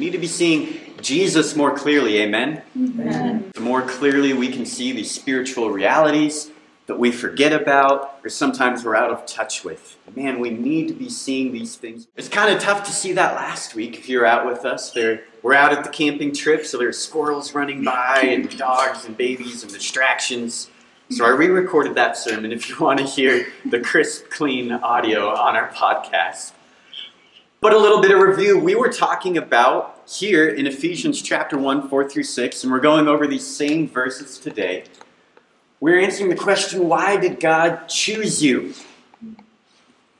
We need to be seeing Jesus more clearly, amen? Amen. The more clearly we can see these spiritual realities that we forget about or sometimes we're out of touch with. Man, we need to be seeing these things. It's kind of tough to see that last week if you're out with us. There, we're out at the camping trip, so there's squirrels running by and dogs and babies and distractions. So I re-recorded that sermon if you want to hear the crisp, clean audio on our podcast. But a little bit of review. We were talking about here in Ephesians chapter 1, 4 through 6, and we're going over these same verses today. We're answering the question why did God choose you?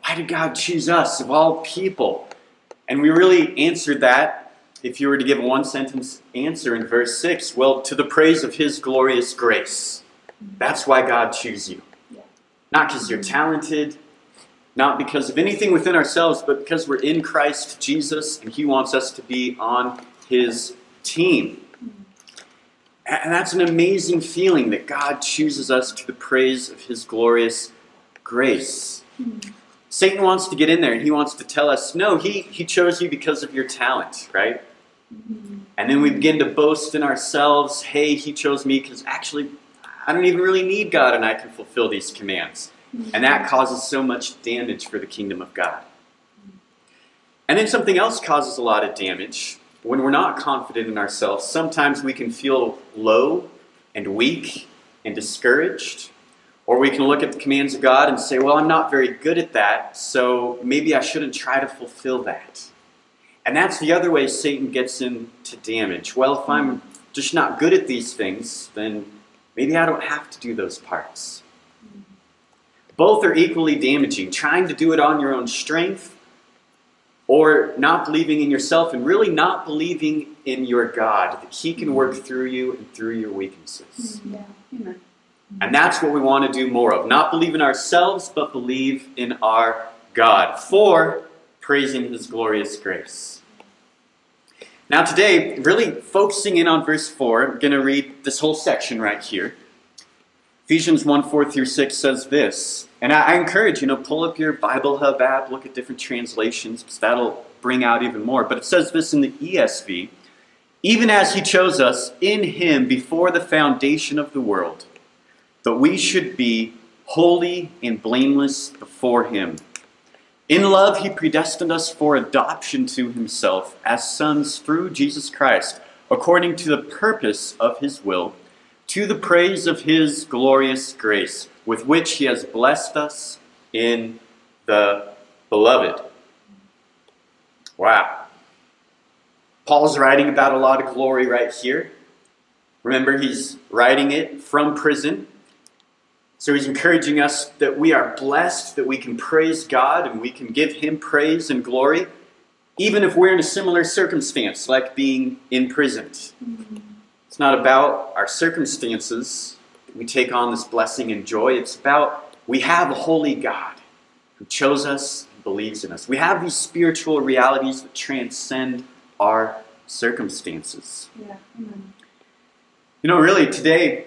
Why did God choose us of all people? And we really answered that if you were to give a one sentence answer in verse 6 well, to the praise of His glorious grace. That's why God chose you. Not because you're talented, not because of anything within ourselves, but because we're in Christ Jesus and He wants us to be on His team. And that's an amazing feeling that God chooses us to the praise of His glorious grace. Satan wants to get in there and he wants to tell us, no, he, he chose you because of your talent, right? And then we begin to boast in ourselves, hey, he chose me because actually I don't even really need God and I can fulfill these commands. And that causes so much damage for the kingdom of God. And then something else causes a lot of damage. When we're not confident in ourselves, sometimes we can feel low and weak and discouraged. Or we can look at the commands of God and say, well, I'm not very good at that, so maybe I shouldn't try to fulfill that. And that's the other way Satan gets into damage. Well, if I'm just not good at these things, then maybe I don't have to do those parts. Both are equally damaging. Trying to do it on your own strength or not believing in yourself and really not believing in your God, that He can work mm-hmm. through you and through your weaknesses. Mm-hmm. Yeah. Amen. And that's what we want to do more of. Not believe in ourselves, but believe in our God for praising His glorious grace. Now, today, really focusing in on verse 4, I'm going to read this whole section right here. Ephesians 1 4 through 6 says this. And I, I encourage you know, pull up your Bible Hub app, look at different translations, because that'll bring out even more. But it says this in the ESV Even as He chose us in Him before the foundation of the world that we should be holy and blameless before Him. In love, He predestined us for adoption to Himself as sons through Jesus Christ, according to the purpose of His will, to the praise of His glorious grace, with which He has blessed us in the Beloved. Wow. Paul's writing about a lot of glory right here. Remember, he's writing it from prison. So he's encouraging us that we are blessed, that we can praise God and we can give him praise and glory, even if we're in a similar circumstance, like being imprisoned. It's not about our circumstances we take on this blessing and joy. It's about we have a holy God who chose us and believes in us. We have these spiritual realities that transcend our circumstances. Yeah. You know, really, today,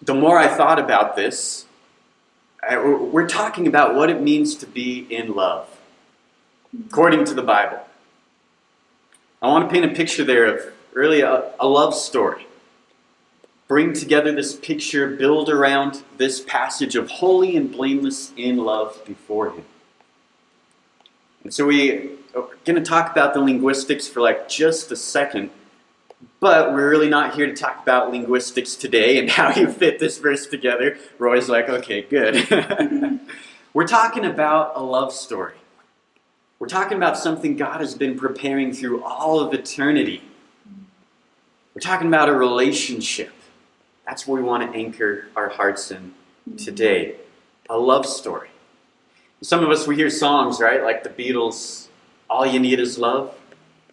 the more I thought about this, I- we're talking about what it means to be in love, according to the Bible. I want to paint a picture there of really a, a love story. Bring together this picture, build around this passage of holy and blameless in love before Him. And so we uh, are going to talk about the linguistics for like just a second. But we're really not here to talk about linguistics today and how you fit this verse together. Roy's like, okay, good. we're talking about a love story. We're talking about something God has been preparing through all of eternity. We're talking about a relationship. That's where we want to anchor our hearts in mm-hmm. today. A love story. Some of us, we hear songs, right? Like the Beatles, All You Need Is Love.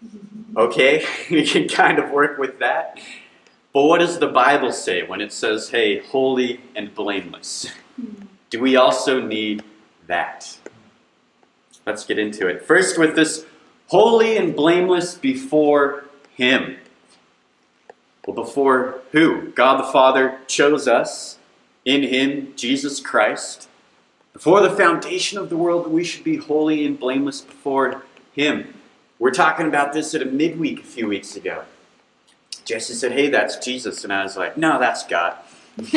Mm-hmm. Okay, we can kind of work with that. But what does the Bible say when it says, hey, holy and blameless? Mm-hmm. Do we also need that? Let's get into it. First, with this holy and blameless before Him. Well, before who? God the Father chose us in Him, Jesus Christ. Before the foundation of the world, we should be holy and blameless before Him. We're talking about this at a midweek a few weeks ago. Jesse said, Hey, that's Jesus. And I was like, No, that's God.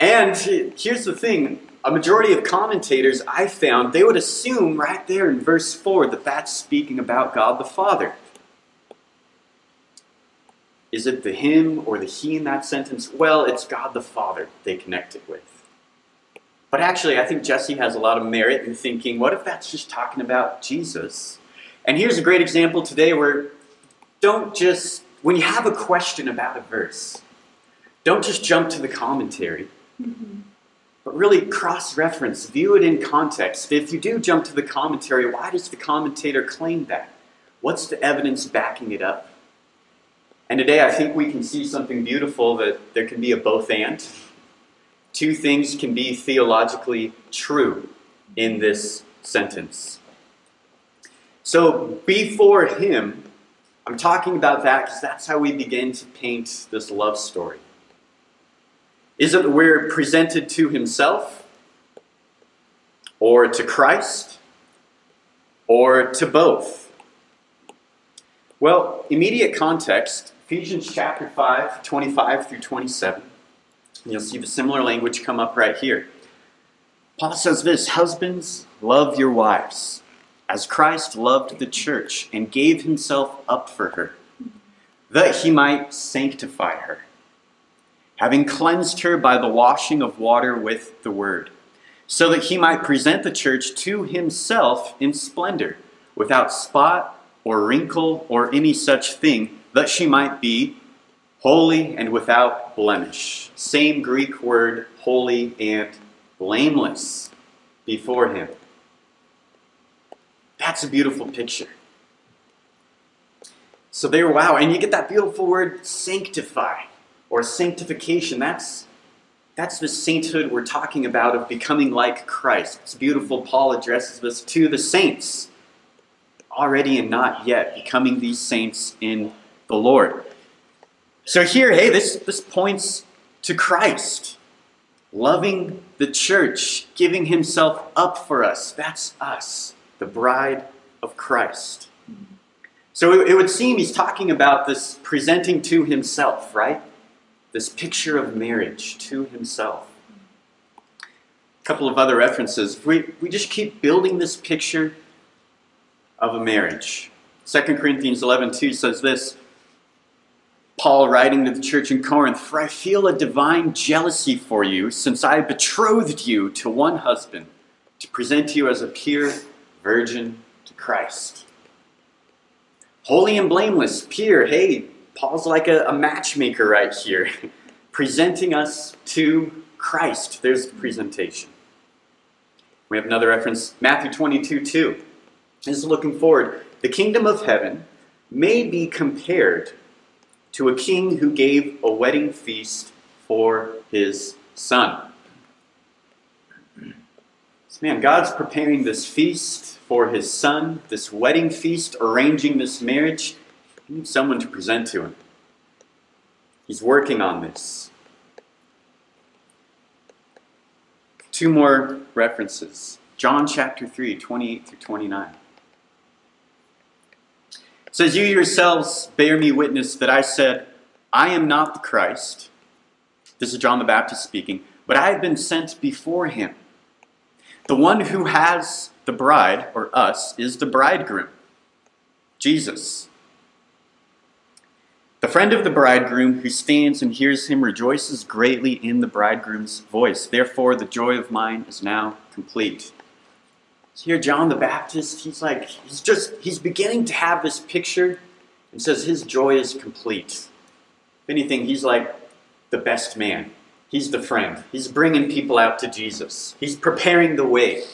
and here's the thing a majority of commentators I found, they would assume right there in verse 4 that that's speaking about God the Father. Is it the him or the he in that sentence? Well, it's God the Father they connect it with. But actually, I think Jesse has a lot of merit in thinking, what if that's just talking about Jesus? And here's a great example today where don't just, when you have a question about a verse, don't just jump to the commentary. Mm-hmm but really cross reference, view it in context. If you do jump to the commentary, why does the commentator claim that? What's the evidence backing it up? And today I think we can see something beautiful that there can be a both and. Two things can be theologically true in this sentence. So before him, I'm talking about that because that's how we begin to paint this love story. Is it we're presented to himself, or to Christ, or to both? Well, immediate context, Ephesians chapter 5, 25 through 27. You'll see the similar language come up right here. Paul says this Husbands, love your wives, as Christ loved the church and gave himself up for her, that he might sanctify her having cleansed her by the washing of water with the word, so that he might present the church to himself in splendor, without spot or wrinkle or any such thing, that she might be holy and without blemish. Same Greek word, holy and blameless before him. That's a beautiful picture. So there, wow, and you get that beautiful word sanctify or sanctification. That's, that's the sainthood we're talking about of becoming like Christ. It's beautiful. Paul addresses this to the saints, already and not yet, becoming these saints in the Lord. So here, hey, this, this points to Christ. Loving the church, giving himself up for us. That's us, the bride of Christ. So it, it would seem he's talking about this presenting to himself, right? this picture of marriage to himself. A couple of other references. We, we just keep building this picture of a marriage. 2 Corinthians 11:2 says this Paul writing to the church in Corinth, For I feel a divine jealousy for you, since I betrothed you to one husband, to present you as a pure virgin to Christ. Holy and blameless, pure, hey, Paul's like a, a matchmaker right here, presenting us to Christ. There's the presentation. We have another reference, Matthew 22 2. This is looking forward. The kingdom of heaven may be compared to a king who gave a wedding feast for his son. So man, God's preparing this feast for his son, this wedding feast, arranging this marriage. He needs someone to present to him. He's working on this. Two more references. John chapter 3, 28 through 29. Says, You yourselves bear me witness that I said, I am not the Christ. This is John the Baptist speaking, but I have been sent before him. The one who has the bride, or us, is the bridegroom, Jesus. The friend of the bridegroom who stands and hears him rejoices greatly in the bridegroom's voice. Therefore, the joy of mine is now complete. So here, John the Baptist, he's like, he's just, he's beginning to have this picture and says his joy is complete. If anything, he's like the best man. He's the friend. He's bringing people out to Jesus. He's preparing the way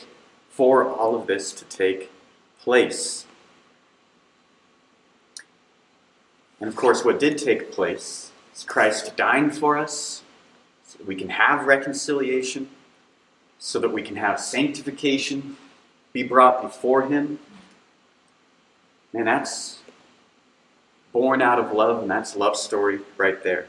for all of this to take place. And of course, what did take place is Christ dying for us so that we can have reconciliation, so that we can have sanctification, be brought before Him. Man, that's born out of love, and that's love story right there.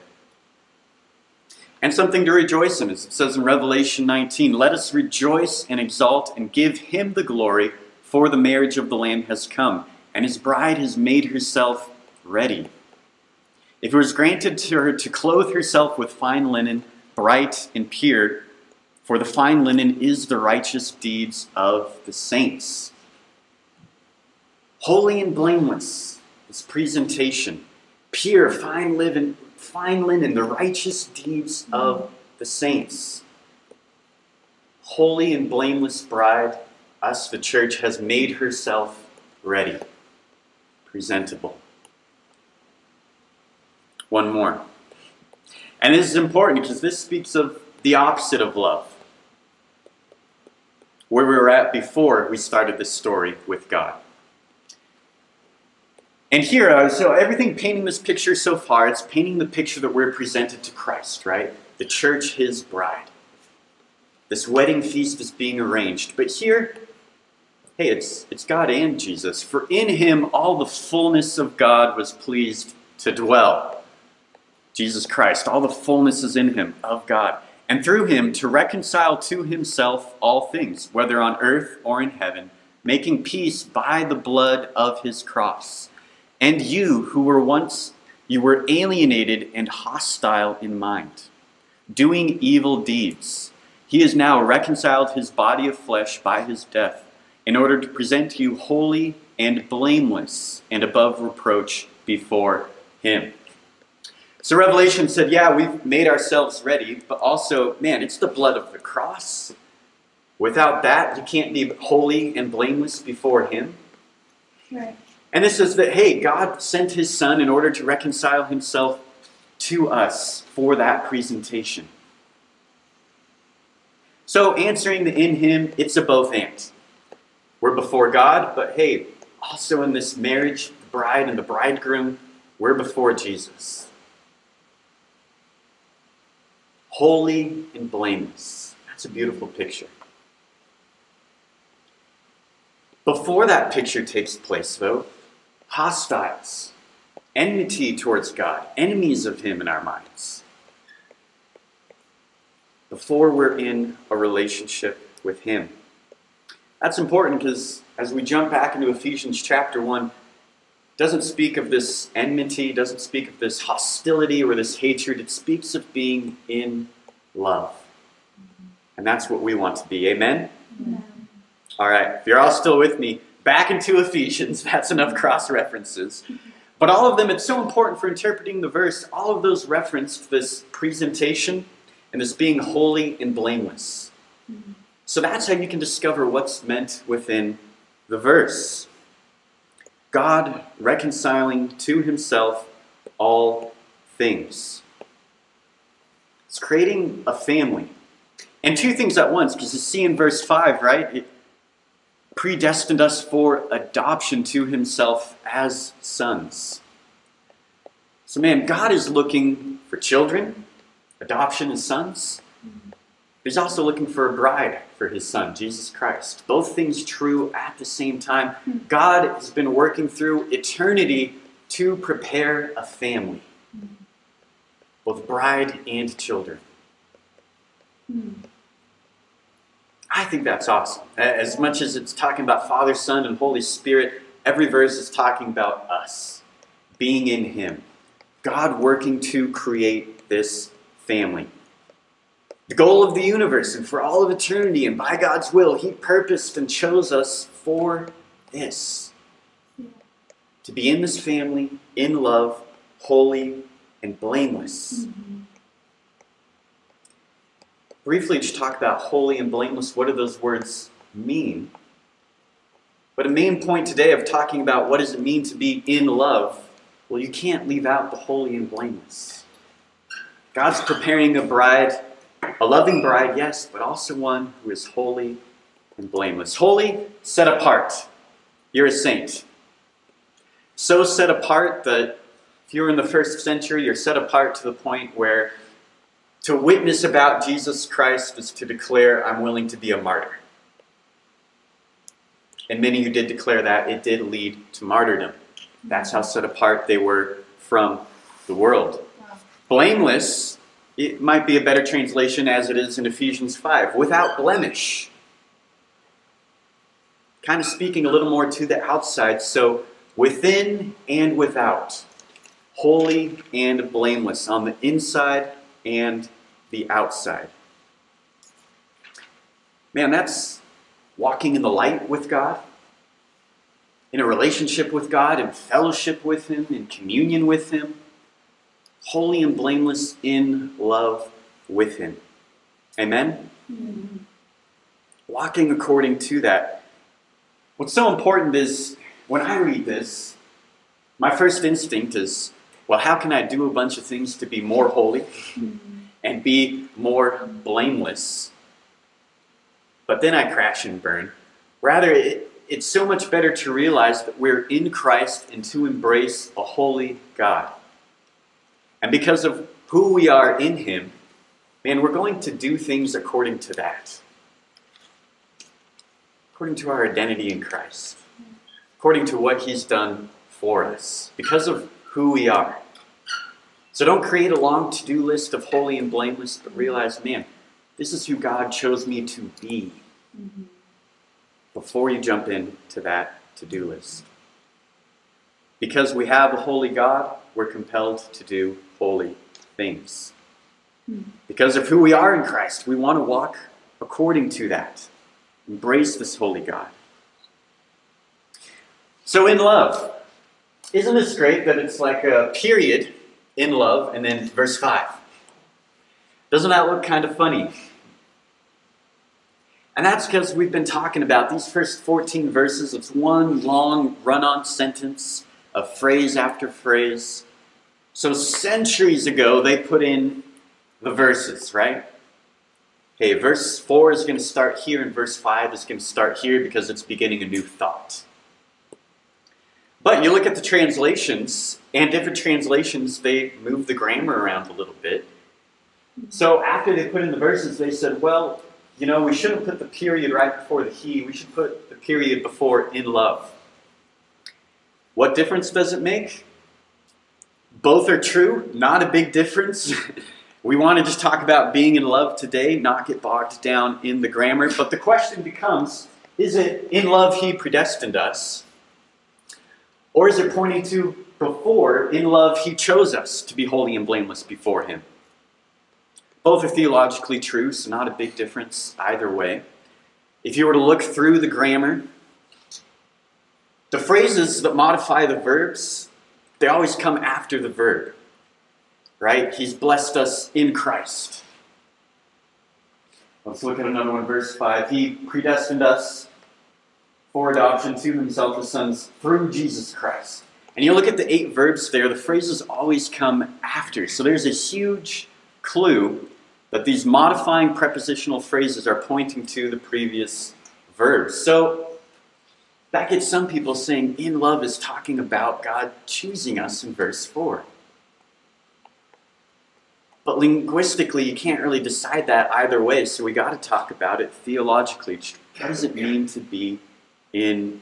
And something to rejoice in. As it says in Revelation 19, let us rejoice and exult and give Him the glory, for the marriage of the Lamb has come, and his bride has made herself ready. If it was granted to her to clothe herself with fine linen, bright and pure, for the fine linen is the righteous deeds of the saints. Holy and blameless, this presentation, pure, fine linen, fine linen, the righteous deeds of the saints. Holy and blameless bride, us, the church, has made herself ready, presentable. One more. And this is important because this speaks of the opposite of love. Where we were at before we started this story with God. And here, uh, so everything painting this picture so far, it's painting the picture that we're presented to Christ, right? The church, his bride. This wedding feast is being arranged. But here, hey, it's, it's God and Jesus. For in him all the fullness of God was pleased to dwell. Jesus Christ, all the fullness is in him of God. And through him to reconcile to himself all things, whether on earth or in heaven, making peace by the blood of his cross. And you who were once you were alienated and hostile in mind, doing evil deeds. He has now reconciled his body of flesh by his death, in order to present you holy and blameless and above reproach before him. So Revelation said, yeah, we've made ourselves ready, but also, man, it's the blood of the cross. Without that, you can't be holy and blameless before him. Right. And this is that, hey, God sent his son in order to reconcile himself to us for that presentation. So, answering the in him, it's a both and. We're before God, but hey, also in this marriage, the bride and the bridegroom, we're before Jesus. Holy and blameless. That's a beautiful picture. Before that picture takes place, though, hostiles, enmity towards God, enemies of Him in our minds. Before we're in a relationship with Him. That's important because as we jump back into Ephesians chapter 1, doesn't speak of this enmity, doesn't speak of this hostility or this hatred. It speaks of being in love. And that's what we want to be. Amen? Amen. All right, if you're all still with me, back into Ephesians. That's enough cross references. But all of them, it's so important for interpreting the verse. All of those reference this presentation and this being holy and blameless. Mm-hmm. So that's how you can discover what's meant within the verse. God reconciling to himself all things. It's creating a family. And two things at once, because you see in verse 5, right? It predestined us for adoption to himself as sons. So, man, God is looking for children, adoption as sons. He's also looking for a bride for his son, Jesus Christ. Both things true at the same time. God has been working through eternity to prepare a family, both bride and children. I think that's awesome. As much as it's talking about Father, Son, and Holy Spirit, every verse is talking about us being in Him. God working to create this family. The goal of the universe and for all of eternity, and by God's will, He purposed and chose us for this. To be in this family, in love, holy, and blameless. Mm-hmm. Briefly, just talk about holy and blameless. What do those words mean? But a main point today of talking about what does it mean to be in love, well, you can't leave out the holy and blameless. God's preparing a bride, a loving bride, yes, but also one who is holy and blameless. Holy, set apart. You're a saint. So set apart that if you were in the first century, you're set apart to the point where to witness about Jesus Christ is to declare, I'm willing to be a martyr. And many who did declare that, it did lead to martyrdom. That's how set apart they were from the world. Blameless, it might be a better translation as it is in Ephesians 5, without blemish. kind of speaking a little more to the outside. So, within and without, holy and blameless, on the inside and the outside. Man, that's walking in the light with God, in a relationship with God, in fellowship with Him, in communion with Him, holy and blameless in love with Him. Amen? Mm-hmm. Walking according to that. What's so important is when I read this, my first instinct is, well, how can I do a bunch of things to be more holy and be more blameless? But then I crash and burn. Rather, it, it's so much better to realize that we're in Christ and to embrace a holy God. And because of who we are in Him, man, we're going to do things according to that. According to our identity in Christ. According to what He's done for us. Because of who we are. So don't create a long to do list of holy and blameless, but realize, man, this is who God chose me to be Mm-hmm. before you jump into that to do list. Because we have a holy God, we're compelled to do holy things. Because of who we are in Christ, we want to walk according to that. Embrace this holy God. So, in love, isn't this great that it's like a period in love and then verse 5? Doesn't that look kind of funny? And that's because we've been talking about these first 14 verses. It's one long run on sentence of phrase after phrase. So, centuries ago, they put in the verses, right? Okay, verse 4 is going to start here, and verse 5 is going to start here because it's beginning a new thought. But you look at the translations, and different translations, they move the grammar around a little bit. So after they put in the verses, they said, well, you know, we shouldn't put the period right before the he, we should put the period before in love. What difference does it make? Both are true, not a big difference. we want to just talk about being in love today, not get bogged down in the grammar. But the question becomes is it in love he predestined us? Or is it pointing to before, in love, he chose us to be holy and blameless before him? Both are theologically true, so not a big difference either way. If you were to look through the grammar, the phrases that modify the verbs, they always come after the verb. Right? He's blessed us in Christ. Let's look at another one, verse 5. He predestined us for adoption to himself as sons through Jesus Christ. And you look at the eight verbs there, the phrases always come after. So there's a huge clue that these modifying prepositional phrases are pointing to the previous verbs. So that gets some people saying in love is talking about God choosing us in verse 4. But linguistically, you can't really decide that either way, so we got to talk about it theologically. What does it mean to be in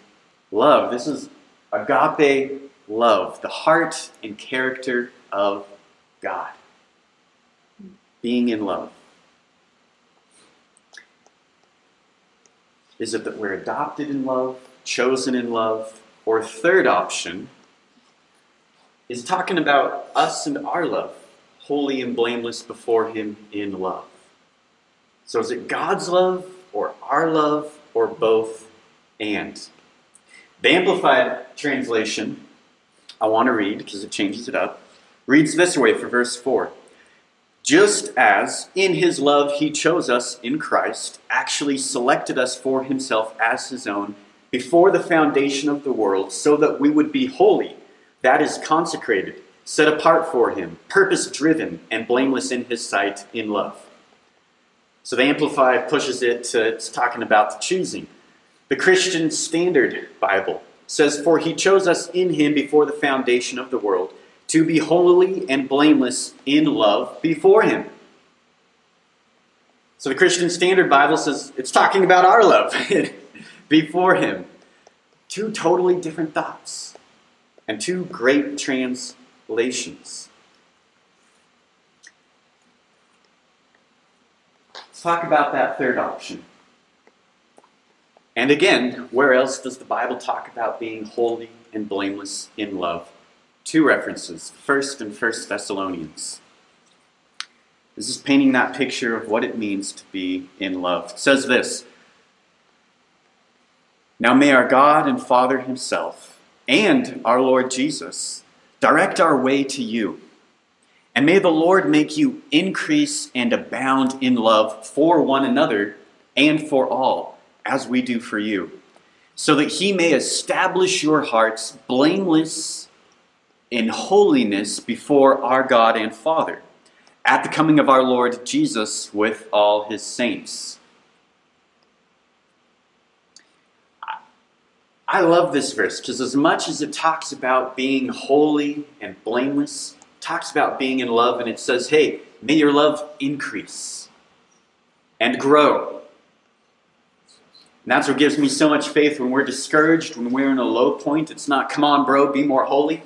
love? This is agape love, the heart and character of God. Being in love. Is it that we're adopted in love, chosen in love, or third option is talking about us and our love, holy and blameless before Him in love? So is it God's love, or our love, or both and? The Amplified translation, I want to read because it changes it up, reads this way for verse 4 Just as in his love he chose us in Christ, actually selected us for himself as his own before the foundation of the world, so that we would be holy, that is, consecrated, set apart for him, purpose driven, and blameless in his sight in love. So the Amplified pushes it to it's talking about the choosing. The Christian Standard Bible says, For he chose us in him before the foundation of the world to be holy and blameless in love before him. So the Christian Standard Bible says it's talking about our love before him. Two totally different thoughts and two great translations. Let's talk about that third option. And again, where else does the Bible talk about being holy and blameless in love? Two references. First and First Thessalonians. This is painting that picture of what it means to be in love. It says this Now may our God and Father Himself and our Lord Jesus direct our way to you. And may the Lord make you increase and abound in love for one another and for all, as we do for you, so that He may establish your hearts blameless in holiness before our God and Father at the coming of our Lord Jesus with all his saints. I love this verse because, as much as it talks about being holy and blameless, talks about being in love, and it says, hey, may your love increase and grow. And that's what gives me so much faith when we're discouraged, when we're in a low point. It's not, come on, bro, be more holy,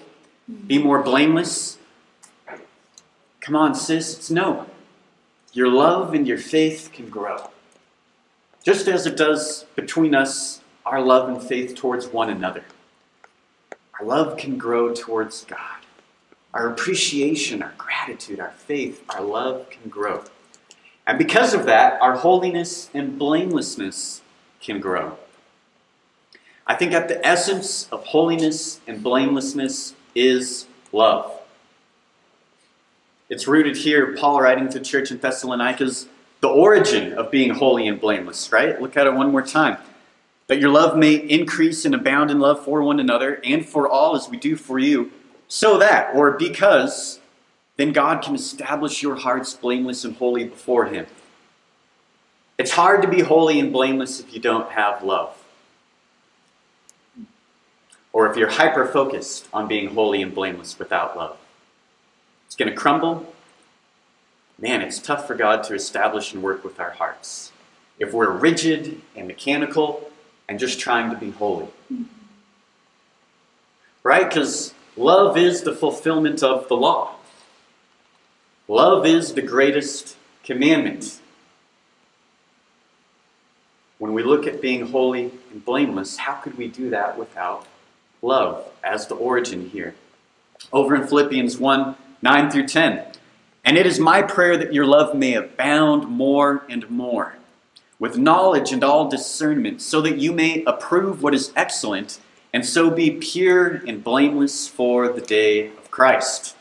be more blameless. Come on, sis, it's no. Your love and your faith can grow. Just as it does between us, our love and faith towards one another. Our love can grow towards God. Our appreciation, our gratitude, our faith, our love can grow. And because of that, our holiness and blamelessness can grow. I think at the essence of holiness and blamelessness is love. It's rooted here, Paul writing to the church in Thessalonica's the origin of being holy and blameless, right? Look at it one more time. That your love may increase and abound in love for one another and for all as we do for you, so that, or because, then God can establish your hearts blameless and holy before Him. It's hard to be holy and blameless if you don't have love. Or if you're hyper focused on being holy and blameless without love. It's going to crumble. Man, it's tough for God to establish and work with our hearts. If we're rigid and mechanical and just trying to be holy. Right? Because love is the fulfillment of the law. Love is the greatest commandment. When we look at being holy and blameless, how could we do that without love as the origin here? Over in Philippians 1 9 through 10. And it is my prayer that your love may abound more and more, with knowledge and all discernment, so that you may approve what is excellent, and so be pure and blameless for the day of Christ.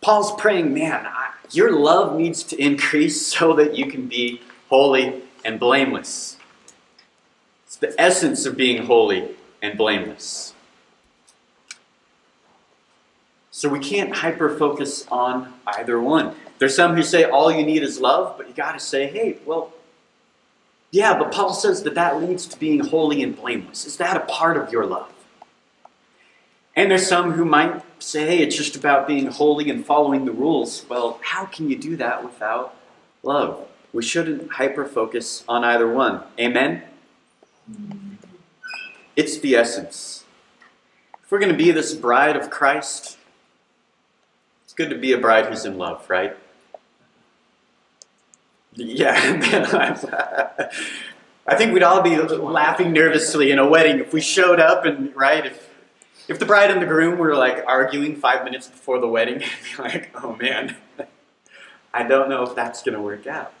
Paul's praying, man, your love needs to increase so that you can be holy and blameless. It's the essence of being holy and blameless. So we can't hyper focus on either one. There's some who say all you need is love, but you got to say, hey, well, yeah, but Paul says that that leads to being holy and blameless. Is that a part of your love? And there's some who might say, hey, it's just about being holy and following the rules. Well, how can you do that without love? We shouldn't hyper focus on either one. Amen? It's the essence. If we're going to be this bride of Christ, it's good to be a bride who's in love, right? Yeah. I think we'd all be laughing nervously in a wedding if we showed up and, right, if, if the bride and the groom were like arguing five minutes before the wedding, be like, oh man, I don't know if that's going to work out.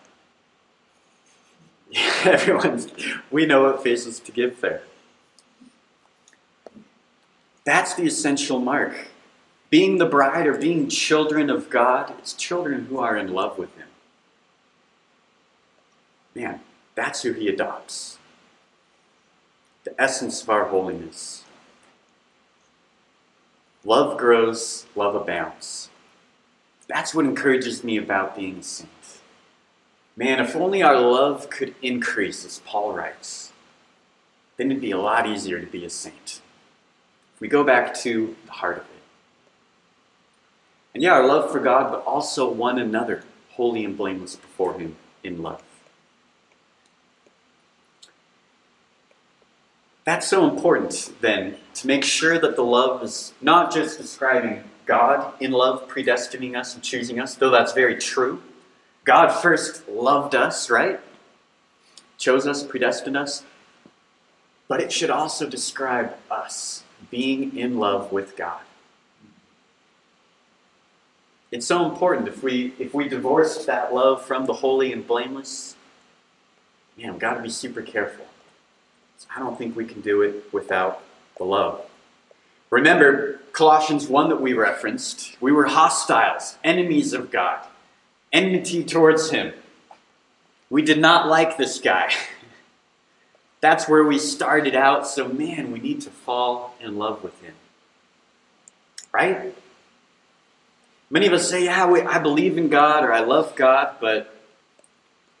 Everyone's, we know what faces to give there. That's the essential mark. Being the bride or being children of God, it's children who are in love with Him. Man, that's who He adopts. The essence of our holiness. Love grows, love abounds. That's what encourages me about being a saint. Man, if only our love could increase, as Paul writes, then it'd be a lot easier to be a saint. We go back to the heart of it. And yeah, our love for God, but also one another, holy and blameless before Him in love. That's so important, then, to make sure that the love is not just describing God in love, predestining us and choosing us, though that's very true. God first loved us, right? chose us, predestined us, but it should also describe us being in love with God. It's so important if we if we divorce that love from the holy and blameless, man, we've got to be super careful. I don't think we can do it without the love. Remember Colossians 1 that we referenced. We were hostiles, enemies of God, enmity towards Him. We did not like this guy. That's where we started out, so man, we need to fall in love with Him. Right? Many of us say, yeah, we, I believe in God or I love God, but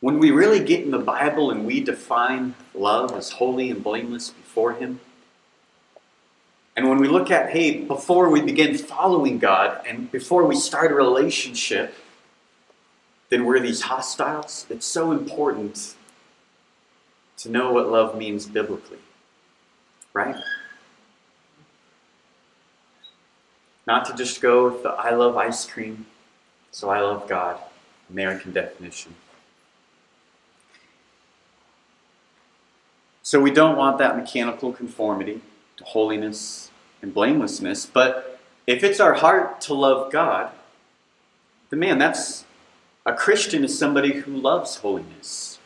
when we really get in the Bible and we define love as holy and blameless before Him, and when we look at, hey, before we begin following God and before we start a relationship, then we're these hostiles. It's so important to know what love means biblically, right? Not to just go with the I love ice cream, so I love God, American definition. So we don't want that mechanical conformity to holiness and blamelessness, but if it's our heart to love God, then man, that's a Christian is somebody who loves holiness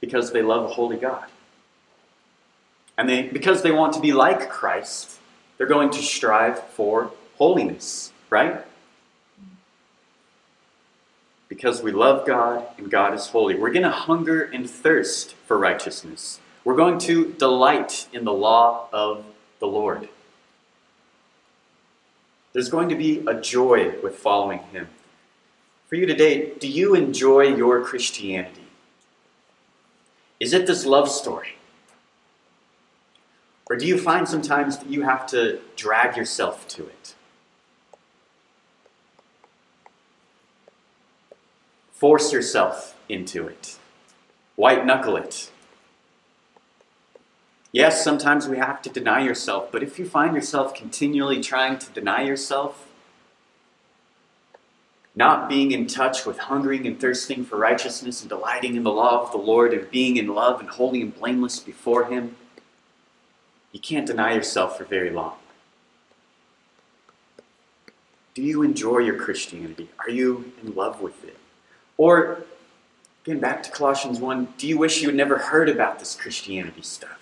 because they love a holy God. And they because they want to be like Christ, they're going to strive for holiness, right? Because we love God and God is holy. We're going to hunger and thirst for righteousness. We're going to delight in the law of the Lord. There's going to be a joy with following Him. For you today, do you enjoy your Christianity? Is it this love story? Or do you find sometimes that you have to drag yourself to it? Force yourself into it. White knuckle it. Yes, sometimes we have to deny yourself, but if you find yourself continually trying to deny yourself, not being in touch with hungering and thirsting for righteousness and delighting in the law of the Lord and being in love and holy and blameless before Him, you can't deny yourself for very long. Do you enjoy your Christianity? Are you in love with it? Or, again, back to Colossians 1, do you wish you had never heard about this Christianity stuff?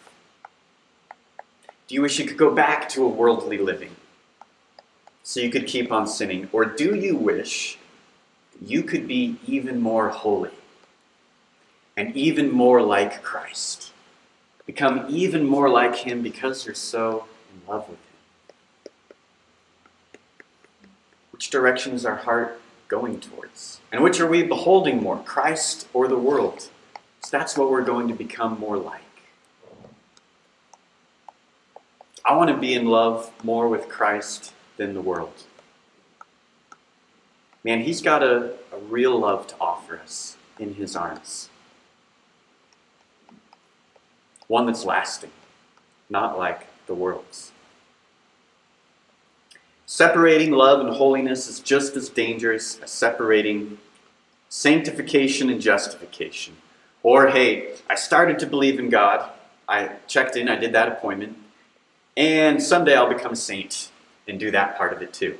Do you wish you could go back to a worldly living so you could keep on sinning? Or do you wish you could be even more holy and even more like Christ? Become even more like Him because you're so in love with Him? Which direction is our heart going towards? And which are we beholding more, Christ or the world? So that's what we're going to become more like. I want to be in love more with Christ than the world. Man, he's got a, a real love to offer us in his arms. One that's lasting, not like the world's. Separating love and holiness is just as dangerous as separating sanctification and justification. Or, hey, I started to believe in God. I checked in, I did that appointment. And someday I'll become a saint and do that part of it too.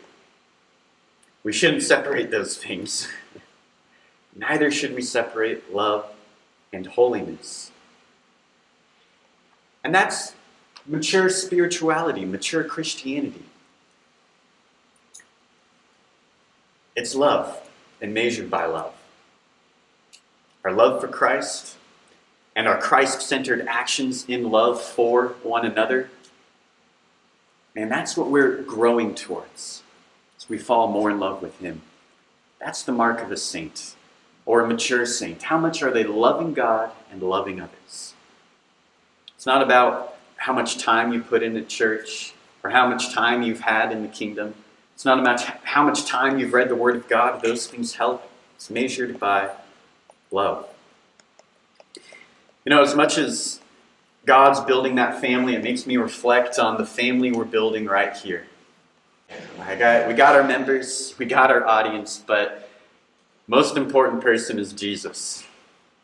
We shouldn't separate those things. Neither should we separate love and holiness. And that's mature spirituality, mature Christianity. It's love and measured by love. Our love for Christ and our Christ centered actions in love for one another and that's what we're growing towards as we fall more in love with Him. That's the mark of a saint or a mature saint. How much are they loving God and loving others? It's not about how much time you put in at church or how much time you've had in the kingdom. It's not about how much time you've read the Word of God. Those things help. It's measured by love. You know, as much as God's building that family, it makes me reflect on the family we're building right here. Got, we got our members, we got our audience, but most important person is Jesus.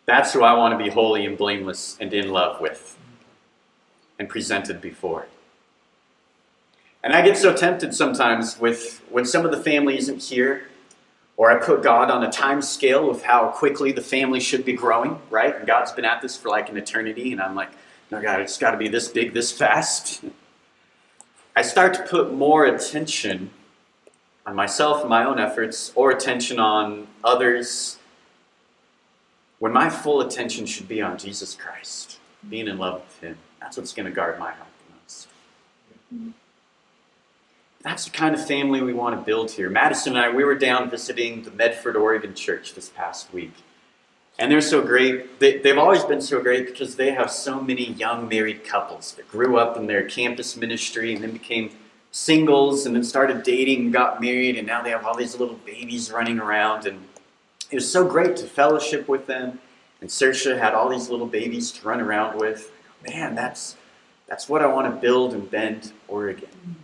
That's who I want to be holy and blameless and in love with and presented before. And I get so tempted sometimes with when some of the family isn't here, or I put God on a time scale of how quickly the family should be growing, right? And God's been at this for like an eternity, and I'm like, God, it's got to be this big, this fast. I start to put more attention on myself and my own efforts, or attention on others, when my full attention should be on Jesus Christ, being in love with Him. That's what's going to guard my heart the most. That's the kind of family we want to build here. Madison and I, we were down visiting the Medford, Oregon church this past week. And they're so great. They, have always been so great because they have so many young married couples that grew up in their campus ministry and then became singles and then started dating and got married. And now they have all these little babies running around. And it was so great to fellowship with them. And Sersha had all these little babies to run around with. Man, that's, that's what I want to build in Bend, Oregon.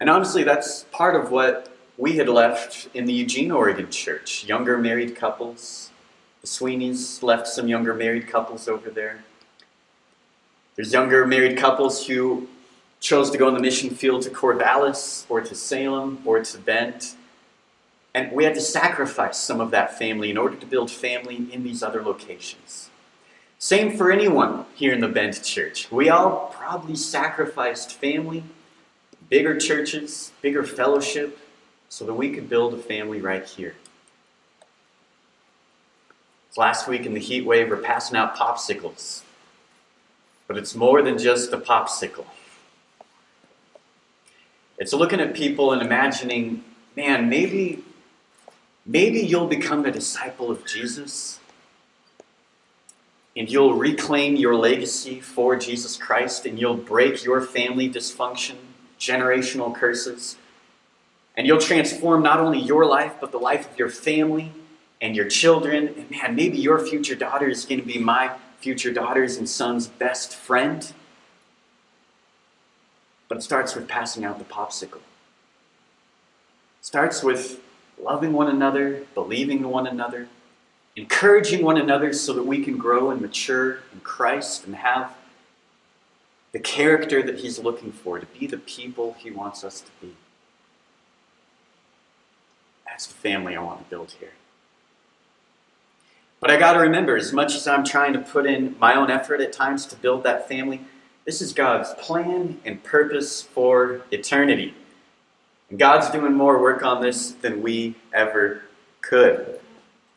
And honestly, that's part of what we had left in the Eugene, Oregon church. Younger married couples. The Sweeneys left some younger married couples over there. There's younger married couples who chose to go on the mission field to Corvallis or to Salem or to Bend. And we had to sacrifice some of that family in order to build family in these other locations. Same for anyone here in the Bend church. We all probably sacrificed family, bigger churches, bigger fellowship, so that we could build a family right here. Last week in the heat wave, we're passing out popsicles. But it's more than just a popsicle. It's looking at people and imagining, man, maybe, maybe you'll become a disciple of Jesus and you'll reclaim your legacy for Jesus Christ and you'll break your family dysfunction, generational curses, and you'll transform not only your life, but the life of your family and your children. And man, maybe your future daughter is going to be my future daughter's and son's best friend. But it starts with passing out the popsicle. It starts with loving one another, believing in one another, encouraging one another so that we can grow and mature in Christ and have the character that He's looking for, to be the people He wants us to be. That's the family I want to build here. But I got to remember, as much as I'm trying to put in my own effort at times to build that family, this is God's plan and purpose for eternity. And God's doing more work on this than we ever could.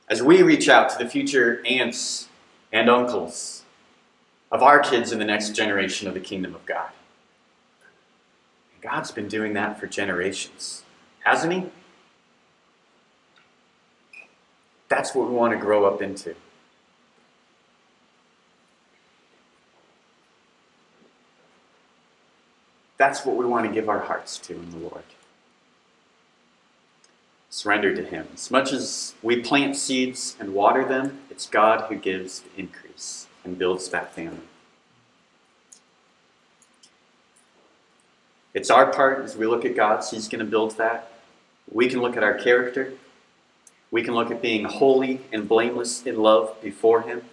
As we reach out to the future aunts and uncles of our kids in the next generation of the kingdom of God. God's been doing that for generations, hasn't He? That's what we want to grow up into. That's what we want to give our hearts to in the Lord. Surrender to Him. As much as we plant seeds and water them, it's God who gives the increase and builds that family. It's our part as we look at God's, He's going to build that. We can look at our character we can look at being holy and blameless in love before Him.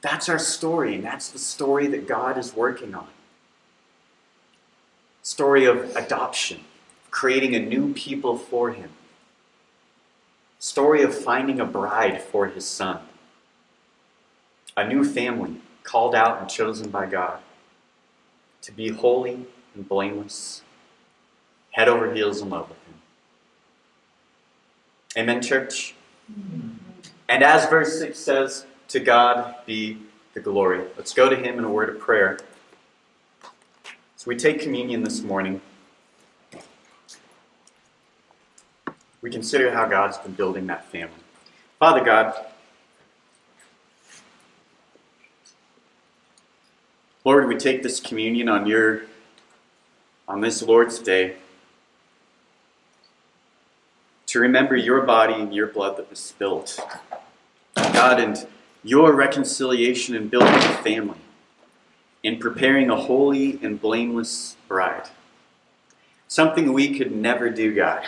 That's our story, and that's the story that God is working on. Story of adoption, creating a new people for Him. Story of finding a bride for His Son. A new family called out and chosen by God to be holy and blameless, head over heels in love with Him. Amen, church? And as verse 6 says, to God be the glory. Let's go to Him in a word of prayer. So we take communion this morning. We consider how God's been building that family. Father God, Lord, we take this communion on your on this Lord's day to remember your body and your blood that was spilled. God, and your reconciliation and building a family, in preparing a holy and blameless bride. Something we could never do, God.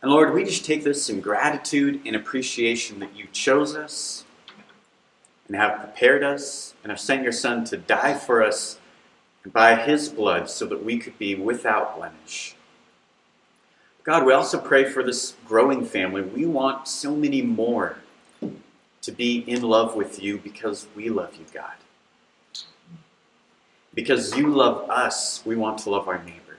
And Lord, we just take this in gratitude and appreciation that you chose us and have prepared us and have sent your Son to die for us by his blood so that we could be without blemish. God, we also pray for this growing family. We want so many more to be in love with you because we love you, God. Because you love us, we want to love our neighbor.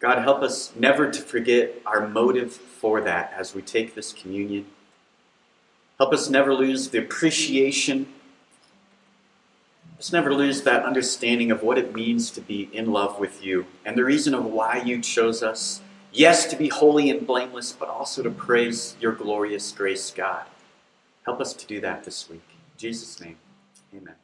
God, help us never to forget our motive for that as we take this communion. Help us never lose the appreciation. Let's never lose that understanding of what it means to be in love with you and the reason of why you chose us. Yes, to be holy and blameless, but also to praise your glorious grace, God. Help us to do that this week. In Jesus' name, amen.